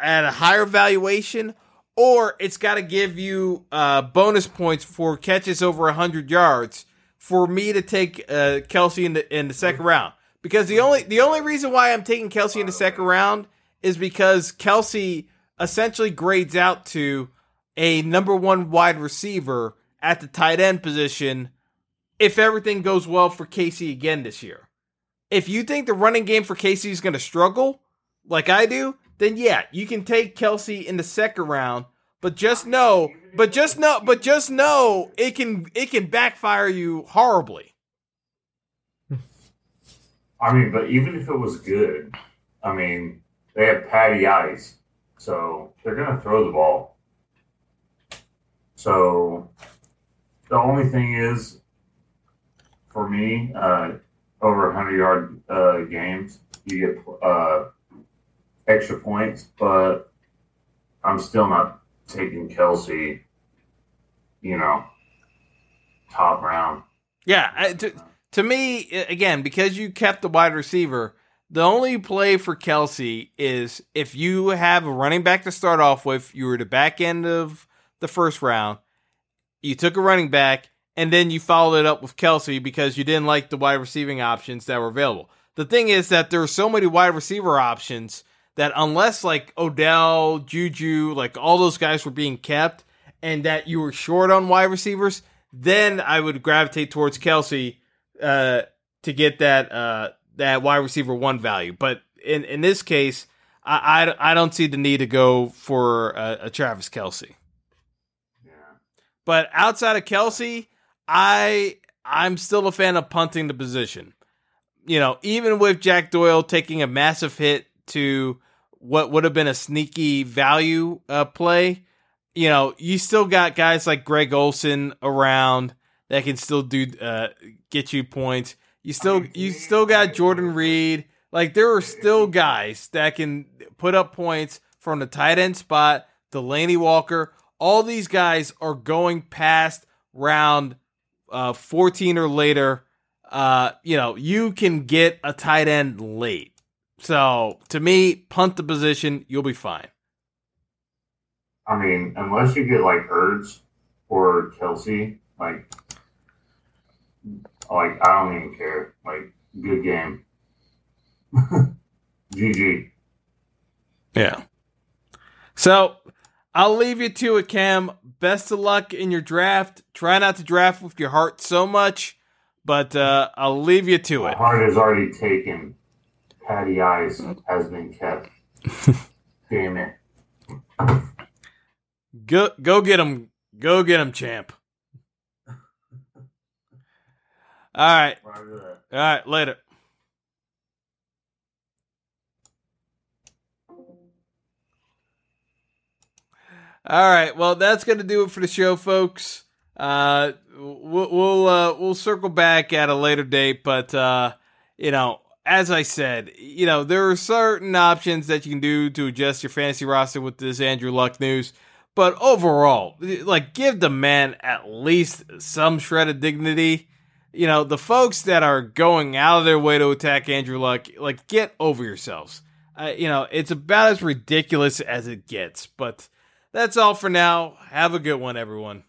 at a higher valuation or it's got to give you uh bonus points for catches over 100 yards for me to take uh Kelce in the in the second round because the only the only reason why I'm taking Kelce in the second round is because Kelce essentially grades out to a number one wide receiver at the tight end position if everything goes well for Casey again this year. If you think the running game for Casey is going to struggle, like I do, then yeah, you can take Kelce in the second round. But just know, but just know, but just know it can it can backfire you horribly. I mean, but even if it was good, I mean, they have Patty Ice, so they're gonna throw the ball. So the only thing is, for me, uh, over 100 yard uh, games, you get uh, extra points, but I'm still not taking Kelce, you know, top round. Yeah, to, to me, again, because you kept the wide receiver, the only play for Kelce is if you have a running back to start off with, you were the back end of the first round, you took a running back, and then you followed it up with Kelce because you didn't like the wide receiving options that were available. The thing is that there are so many wide receiver options that unless like Odell, Juju, like all those guys were being kept, and that you were short on wide receivers, then I would gravitate towards Kelce uh, to get that uh, that wide receiver one value. But in in this case, I I, I don't see the need to go for a, a Travis Kelce. Yeah. But outside of Kelce, I I'm still a fan of punting the position. You know, even with Jack Doyle taking a massive hit to what would have been a sneaky value uh, play, you know, you still got guys like Greg Olsen around that can still do uh, get you points. You still you still got Jordan Reed. Like there are still guys that can put up points from the tight end spot. Delanie Walker, all these guys are going past round uh, 14 or later. Uh, you know, you can get a tight end late. So to me, punt the position, you'll be fine. I mean, unless you get like Ertz or Kelce, like, like I don't even care. Like, good game. GG. Yeah. So I'll leave you to it, Cam. Best of luck in your draft. Try not to draft with your heart so much, but uh, I'll leave you to My it. heart is already taken. Patty Ice has been kept. Damn it. Go go get him. Go get him, champ. All right. All right, later. All right, well, that's gonna do it for the show, folks. Uh, we'll we'll uh, we'll circle back at a later date, but uh, you know, as I said, you know, there are certain options that you can do to adjust your fantasy roster with this Andrew Luck news. But overall, like, give the man at least some shred of dignity you know, the folks that are going out of their way to attack Andrew Luck, like, get over yourselves. Uh, you know, it's about as ridiculous as it gets. But that's all for now. Have a good one, everyone.